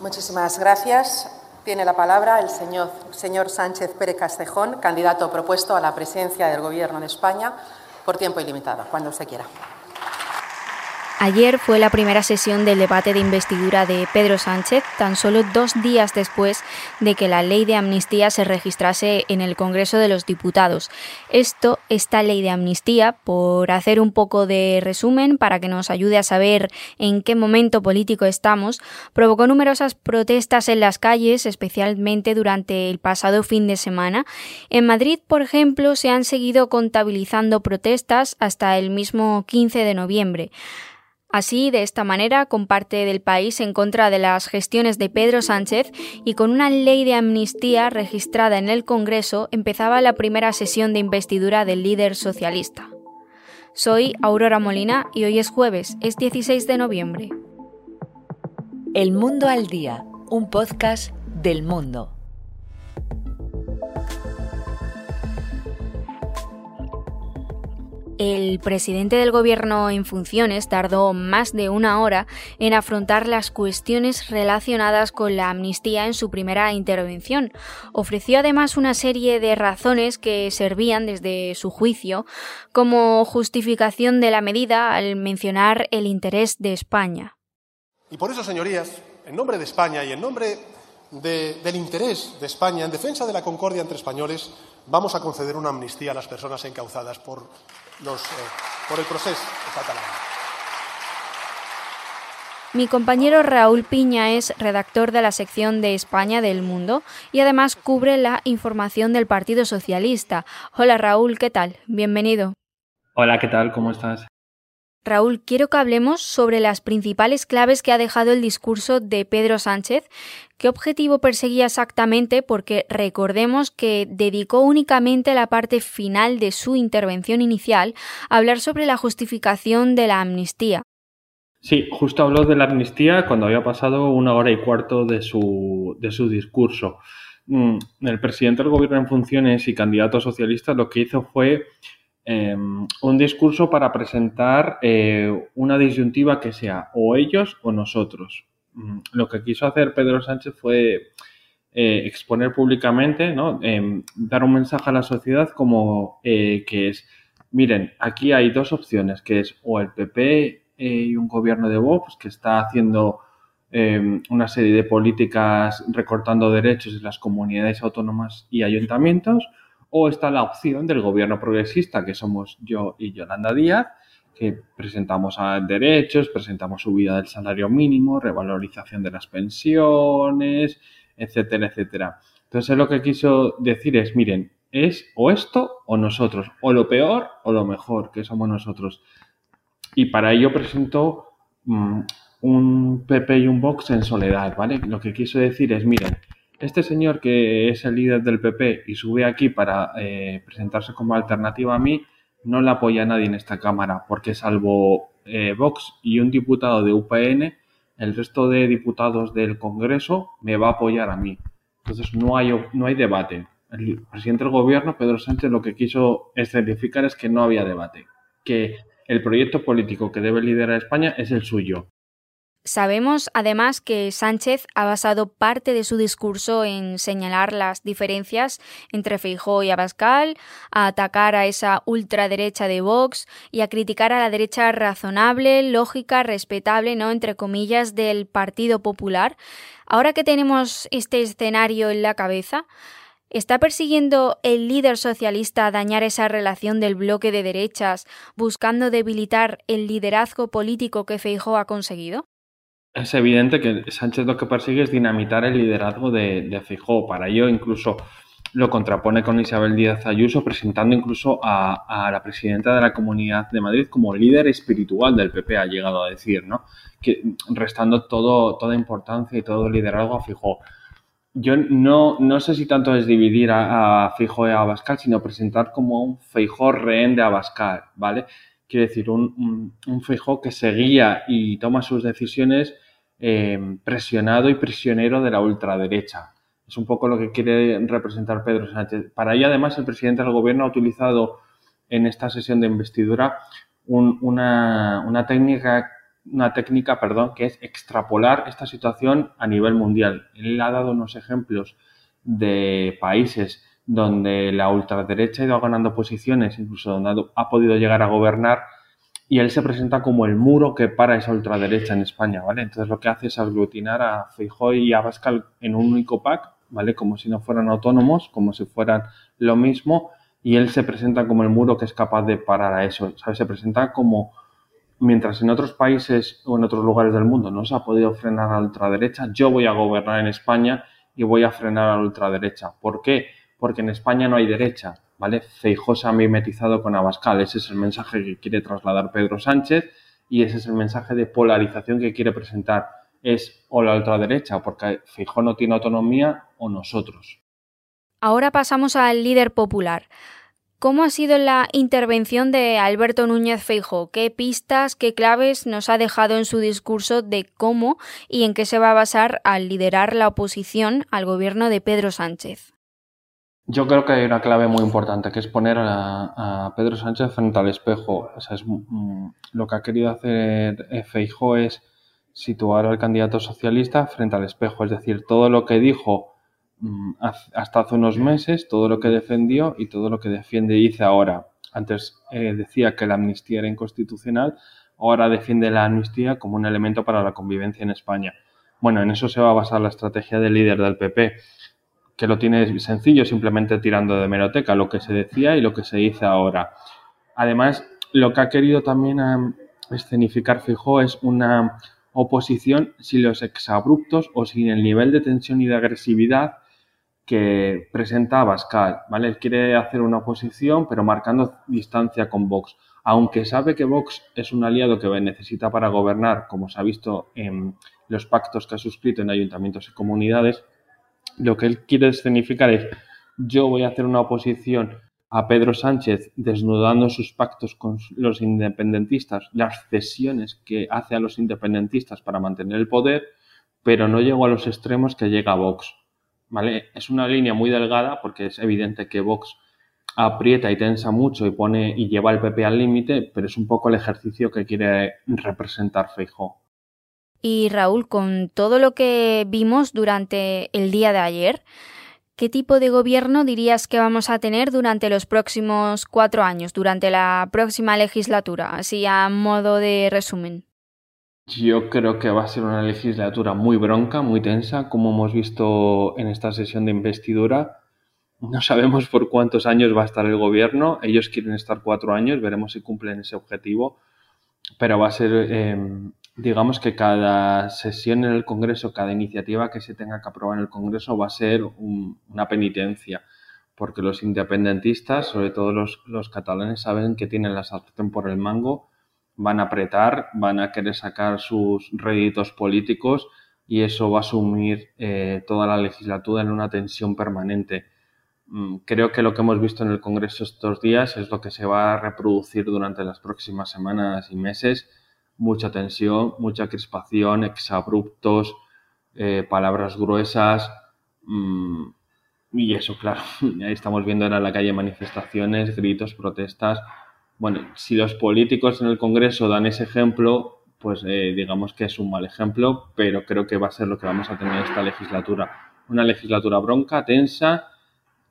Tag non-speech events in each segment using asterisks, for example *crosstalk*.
Muchísimas gracias. Tiene la palabra el señor, Sánchez Pérez Castejón, candidato propuesto a la presidencia del Gobierno de España por tiempo ilimitado, cuando usted quiera. Ayer fue la primera sesión del debate de investidura de Pedro Sánchez, tan solo dos días después de que la ley de amnistía se registrase en el Congreso de los Diputados. Esto, esta ley de amnistía, por hacer un poco de resumen para que nos ayude a saber en qué momento político estamos, provocó numerosas protestas en las calles, especialmente durante el pasado fin de semana. En Madrid, por ejemplo, se han seguido contabilizando protestas hasta el mismo 15 de noviembre. Así, de esta manera, comparte del país en contra de las gestiones de Pedro Sánchez y con una ley de amnistía registrada en el Congreso empezaba la primera sesión de investidura del líder socialista. Soy Aurora Molina y hoy es jueves, es 16 de noviembre. El Mundo al Día, un podcast del mundo. El presidente del gobierno en funciones tardó más de una hora en afrontar las cuestiones relacionadas con la amnistía en su primera intervención. Ofreció además una serie de razones que servían desde su juicio como justificación de la medida al mencionar el interés de España. Y por eso, señorías, en nombre de España y en nombre del interés de España en defensa de la concordia entre españoles, vamos a conceder una amnistía a las personas encauzadas por los, eh, por el proceso catalán. Mi compañero Raúl Piña es redactor de la sección de España del Mundo y además cubre la información del Partido Socialista. Hola Raúl, ¿qué tal? Bienvenido. Hola, ¿qué tal? ¿Cómo estás? Raúl, quiero que hablemos sobre las principales claves que ha dejado el discurso de Pedro Sánchez. ¿Qué objetivo perseguía exactamente? Porque recordemos que dedicó únicamente la parte final de su intervención inicial a hablar sobre la justificación de la amnistía. Sí, justo habló de la amnistía cuando había pasado una hora y cuarto de su, de su discurso. Mm, el presidente del gobierno en funciones y candidato socialista lo que hizo fue Em, un discurso para presentar eh, una disyuntiva que sea o ellos o nosotros. Mm, lo que quiso hacer Pedro Sánchez fue eh, exponer públicamente, ¿no? Em, dar un mensaje a la sociedad como eh, que es, miren, aquí hay dos opciones, que es o el PP y un gobierno de Vox que está haciendo em, una serie de políticas recortando derechos en las comunidades autónomas y ayuntamientos, o está la opción del gobierno progresista, que somos yo y Yolanda Díaz, que presentamos derechos, presentamos subida del salario mínimo, revalorización de las pensiones, etcétera, etcétera. Entonces lo que quiso decir es, miren, es o esto o nosotros, o lo peor o lo mejor, que somos nosotros. Y para ello presentó mm, un PP y un Vox en soledad, ¿vale? Lo que quiso decir es, miren, este señor que es el líder del PP y sube aquí para eh, presentarse como alternativa a mí, no le apoya a nadie en esta Cámara, porque salvo eh, Vox y un diputado de UPN, el resto de diputados del Congreso me va a apoyar a mí. Entonces no hay, no hay debate. El presidente del gobierno, Pedro Sánchez, lo que quiso escenificar es que no había debate, que el proyecto político que debe liderar España es el suyo. Sabemos además que Sánchez ha basado parte de su discurso en señalar las diferencias entre Feijóo y Abascal, a atacar a esa ultraderecha de Vox y a criticar a la derecha razonable, lógica, respetable, no entre comillas del Partido Popular. Ahora que tenemos este escenario en la cabeza, ¿Está persiguiendo el líder socialista dañar esa relación del bloque de derechas, buscando debilitar el liderazgo político que Feijóo ha conseguido? Es evidente que Sánchez lo que persigue es dinamitar el liderazgo de, de. Para ello incluso lo contrapone con Isabel Díaz Ayuso, presentando incluso a, la presidenta de la Comunidad de Madrid como líder espiritual del PP, ha llegado a decir, ¿no? Que, restando toda importancia y todo liderazgo a Feijóo. Yo no, no sé si tanto es dividir a, a Feijóo y a Abascal, sino presentar como un Feijóo rehén de Abascal, ¿vale? Quiere decir, un, un, un Feijóo que seguía y toma sus decisiones Em, presionado y prisionero de la ultraderecha. Es un poco lo que quiere representar Pedro Sánchez. Para ello, además, el presidente del gobierno ha utilizado en esta sesión de investidura una, técnica una técnica, perdón, que es extrapolar esta situación a nivel mundial. Él ha dado unos ejemplos de países donde la ultraderecha ha ido ganando posiciones, incluso donde ha podido llegar a gobernar, y él se presenta como el muro que para esa ultraderecha en España, ¿vale? Entonces lo que hace es aglutinar a Feijóo y a Bascal en un único pack, ¿vale? Como si no fueran autónomos, como si fueran lo mismo, y él se presenta como el muro que es capaz de parar a eso, ¿sabes? Se presenta como, mientras en otros países o en otros lugares del mundo no se ha podido frenar a la ultraderecha, yo voy a gobernar en España y voy a frenar a la ultraderecha. ¿Por qué? Porque en España no hay derecha, ¿vale? Feijó se ha mimetizado con Abascal, ese es el mensaje que quiere trasladar Pedro Sánchez y ese es el mensaje de polarización que quiere presentar. Es o la ultraderecha, porque Feijó no tiene autonomía, o nosotros. Ahora pasamos al líder popular. ¿Cómo ha sido la intervención de Alberto Núñez Feijóo? ¿Qué pistas, qué claves nos ha dejado en su discurso de cómo y en qué se va a basar al liderar la oposición al gobierno de Pedro Sánchez? Yo creo que hay una clave muy importante, que es poner a, Pedro Sánchez frente al espejo. O sea, es, mm, lo que ha querido hacer eh, Feijóo es situar al candidato socialista frente al espejo. Es decir, todo lo que dijo Mm, hasta hace unos meses todo lo que defendió y todo lo que defiende y dice ahora. Antes eh, decía que la amnistía era inconstitucional, ahora defiende la amnistía como un elemento para la convivencia en España. Bueno, en eso se va a basar la estrategia del líder del PP, que lo tiene sencillo, simplemente tirando de meroteca lo que se decía y lo que se dice ahora. Además, lo que ha querido también escenificar Fijó es una oposición sin los exabruptos o sin el nivel de tensión y de agresividad que presenta Abascal, ¿vale? Él quiere hacer una oposición, pero marcando distancia con Vox. Aunque sabe que Vox es un aliado que necesita para gobernar, como se ha visto en los pactos que ha suscrito en ayuntamientos y comunidades, lo que él quiere significar es yo voy a hacer una oposición a Pedro Sánchez desnudando sus pactos con los independentistas, las cesiones que hace a los independentistas para mantener el poder, pero no llego a los extremos que llega Vox. ¿vale? Es una línea muy delgada porque es evidente que Vox aprieta y tensa mucho y pone y lleva el PP al límite, pero es un poco el ejercicio que quiere representar Feijóo. Y Raúl, con todo lo que vimos durante el día de ayer, ¿qué tipo de gobierno dirías que vamos a tener durante los próximos cuatro años, durante la próxima legislatura? Así a modo de resumen. Yo creo que va a ser una legislatura muy bronca, muy tensa, como hemos visto en esta sesión de investidura. No sabemos por cuántos años va a estar el gobierno. Ellos quieren estar cuatro años, veremos si cumplen ese objetivo. Pero va a ser, em, digamos que cada sesión en el Congreso, cada iniciativa que se tenga que aprobar en el Congreso va a ser una penitencia. Porque los independentistas, sobre todo los, los catalanes, saben que tienen la sartén por el mango van a apretar, van a querer sacar sus réditos políticos y eso va a sumir eh, toda la legislatura en una tensión permanente. Mm, creo que lo que hemos visto en el Congreso estos días es lo que se va a reproducir durante las próximas semanas y meses. Mucha tensión, mucha crispación, exabruptos, eh, palabras gruesas. Mm, y eso, claro, *laughs* ahí estamos viendo en la calle manifestaciones, gritos, protestas bueno, si los políticos en el Congreso dan ese ejemplo, pues eh, digamos que es un mal ejemplo, pero creo que va a ser lo que vamos a tener esta legislatura. Una legislatura bronca, tensa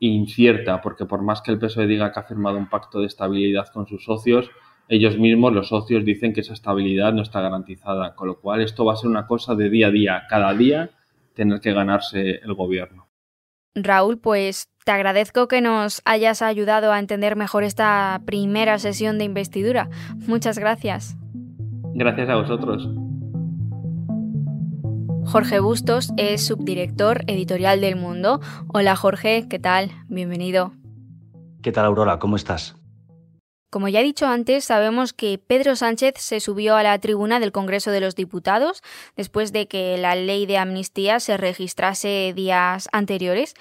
e incierta, porque por más que el PSOE diga que ha firmado un pacto de estabilidad con sus socios, ellos mismos, los socios, dicen que esa estabilidad no está garantizada, con lo cual esto va a ser una cosa de día a día, cada día tener que ganarse el gobierno. Raúl, pues te agradezco que nos hayas ayudado a entender mejor esta primera sesión de investidura. Muchas gracias. Gracias a vosotros. Jorge Bustos es subdirector editorial del Mundo. Hola Jorge, ¿qué tal? Bienvenido. ¿Qué tal Aurora? ¿Cómo estás? Como ya he dicho antes, sabemos que Pedro Sánchez se subió a la tribuna del Congreso de los Diputados después de que la ley de amnistía se registrase días anteriores.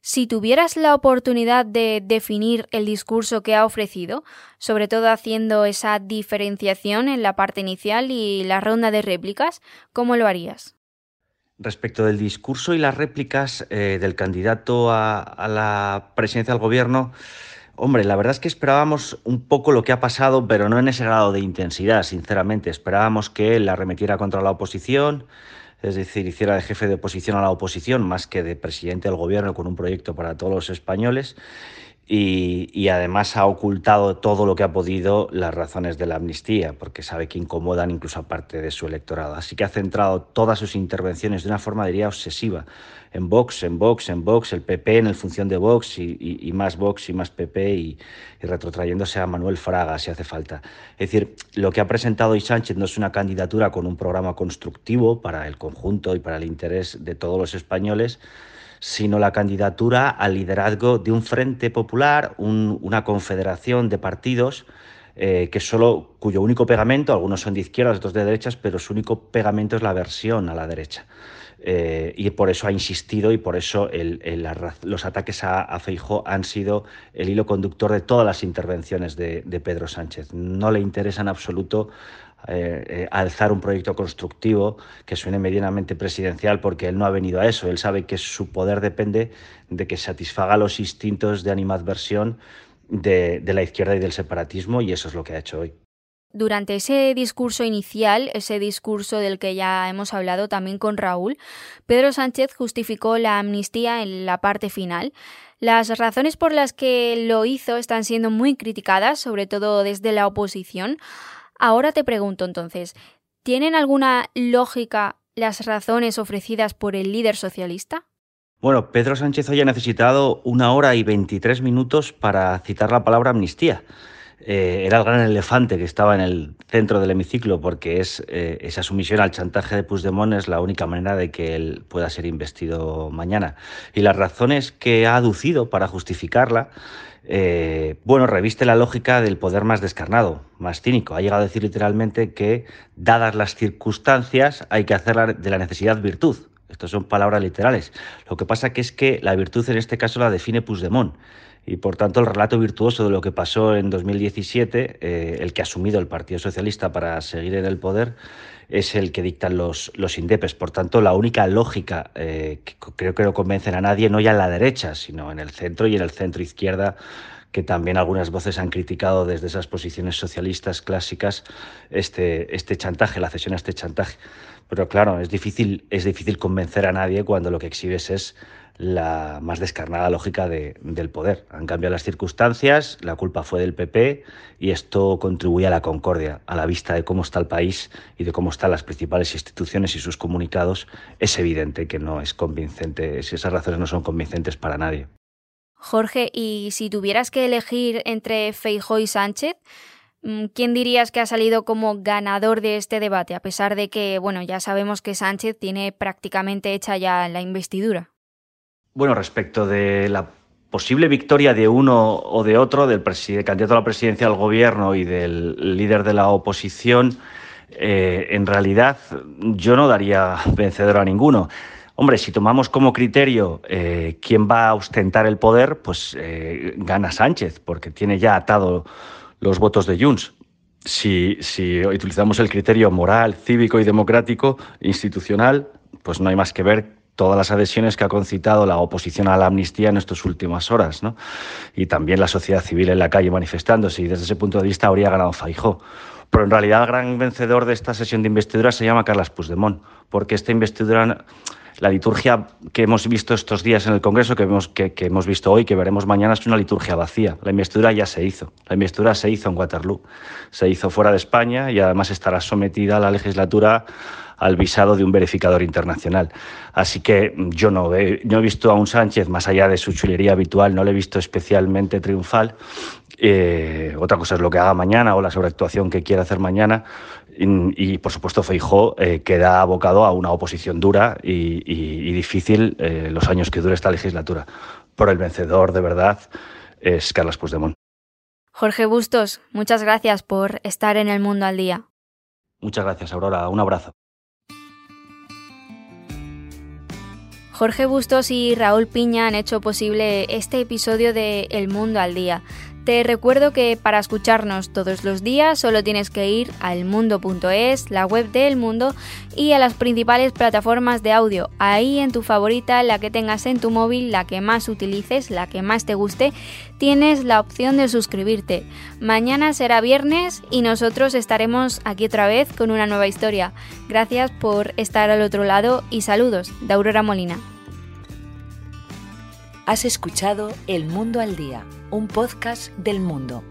Si tuvieras la oportunidad de definir el discurso que ha ofrecido, sobre todo haciendo esa diferenciación en la parte inicial y la ronda de réplicas, ¿cómo lo harías? Respecto del discurso y las réplicas eh, del candidato a, a la presidencia del gobierno, Hombre, la verdad es que esperábamos un poco lo que ha pasado, pero no en ese grado de intensidad, sinceramente. Esperábamos que él la remetiera contra la oposición, es decir, hiciera de jefe de oposición a la oposición más que de presidente del gobierno con un proyecto para todos los españoles. Y, además ha ocultado todo lo que ha podido las razones de la amnistía, porque sabe que incomodan incluso a parte de su electorado. Así que ha centrado todas sus intervenciones de una forma, diría, obsesiva en Vox, en Vox, en Vox, el PP en el función de Vox y, más Vox y más PP y, retrotrayéndose a Manuel Fraga si hace falta. Es decir, lo que ha presentado hoy Sánchez no es una candidatura con un programa constructivo para el conjunto y para el interés de todos los españoles, sino la candidatura al liderazgo de un frente popular, una confederación de partidos eh, que solo, cuyo único pegamento, algunos son de izquierdas, otros de derechas, pero su único pegamento es la versión a la derecha. Eh, y por eso ha insistido y por eso los ataques a, a Feijó han sido el hilo conductor de todas las intervenciones de, Pedro Sánchez. No le interesa en absoluto eh, eh, alzar un proyecto constructivo que suene medianamente presidencial porque él no ha venido a eso. Él sabe que su poder depende de que satisfaga los instintos de animadversión de la izquierda y del separatismo y eso es lo que ha hecho hoy. Durante ese discurso inicial, ese discurso del que ya hemos hablado también con Raúl, Pedro Sánchez justificó la amnistía en la parte final. Las razones por las que lo hizo están siendo muy criticadas, sobre todo desde la oposición. Ahora te pregunto entonces, ¿tienen alguna lógica las razones ofrecidas por el líder socialista? Bueno, Pedro Sánchez hoy ha necesitado una hora y veintitrés minutos para citar la palabra amnistía. Eh, era el gran elefante que estaba en el centro del hemiciclo porque es eh, esa sumisión al chantaje de Puigdemont es la única manera de que él pueda ser investido mañana. Y las razones que ha aducido para justificarla, eh, bueno, reviste la lógica del poder más descarnado, más cínico. Ha llegado a decir literalmente que, dadas las circunstancias, hay que hacer de la necesidad virtud. Estas son palabras literales. Lo que pasa que es que la virtud en este caso la define Puigdemont y por tanto el relato virtuoso de lo que pasó en 2017, eh, el que ha asumido el Partido Socialista para seguir en el poder, es el que dictan los, los indepes. Por tanto, la única lógica eh, que creo que no convencen a nadie, no ya en la derecha, sino en el centro y en el centro izquierda, que también algunas voces han criticado desde esas posiciones socialistas clásicas este, este chantaje, la cesión a este chantaje. Pero claro, es difícil, es difícil convencer a nadie cuando lo que exhibes es la más descarnada lógica del poder. Han cambiado las circunstancias, la culpa fue del PP y esto contribuye a la concordia. A la vista de cómo está el país y de cómo están las principales instituciones y sus comunicados, es evidente que no es convincente, si esas razones no son convincentes para nadie. Jorge, y si tuvieras que elegir entre Feijóo y Sánchez, mm, ¿quién dirías que ha salido como ganador de este debate, a pesar de que, bueno, ya sabemos que Sánchez tiene prácticamente hecha ya la investidura? Bueno, respecto de la posible victoria de uno o de otro, del, candidato a la presidencia del gobierno y del líder de la oposición, eh, en realidad yo no daría *laughs* vencedor a ninguno. Hombre, si tomamos como criterio eh, quién va a ostentar el poder, pues eh, gana Sánchez, porque tiene ya atado los votos de Junts. Si, si utilizamos el criterio moral, cívico y democrático, institucional, pues no hay más que ver todas las adhesiones que ha concitado la oposición a la amnistía en estas últimas horas, ¿no? Y también la sociedad civil en la calle manifestándose, y desde ese punto de vista habría ganado Faijó. Pero en realidad el gran vencedor de esta sesión de investidura se llama Carles Puigdemont, porque esta investidura, la liturgia que hemos visto estos días en el Congreso, que hemos, que, hemos visto hoy, que veremos mañana, es una liturgia vacía. La investidura ya se hizo. La investidura se hizo en Waterloo. Se hizo fuera de España y además estará sometida a la legislatura al visado de un verificador internacional. Así que yo no he, he visto a un Sánchez, más allá de su chulería habitual, no le he visto especialmente triunfal. Eh, otra cosa es lo que haga mañana o la sobreactuación que quiera hacer mañana. Y, por supuesto, Feijó eh, queda abocado a una oposición dura y, difícil eh, los años que dure esta legislatura. Pero el vencedor, de verdad, es Carlos Puigdemont. Jorge Bustos, muchas gracias por estar en el mundo al día. Muchas gracias, Aurora. Un abrazo. Jorge Bustos y Raúl Piña han hecho posible este episodio de El Mundo al Día. Te recuerdo que para escucharnos todos los días solo tienes que ir a elmundo.es, la web de El Mundo, y a las principales plataformas de audio. Ahí en tu favorita, la que tengas en tu móvil, la que más utilices, la que más te guste, tienes la opción de suscribirte. Mañana será viernes y nosotros estaremos aquí otra vez con una nueva historia. Gracias por estar al otro lado y saludos de Aurora Molina. Has escuchado El Mundo al Día, un podcast del mundo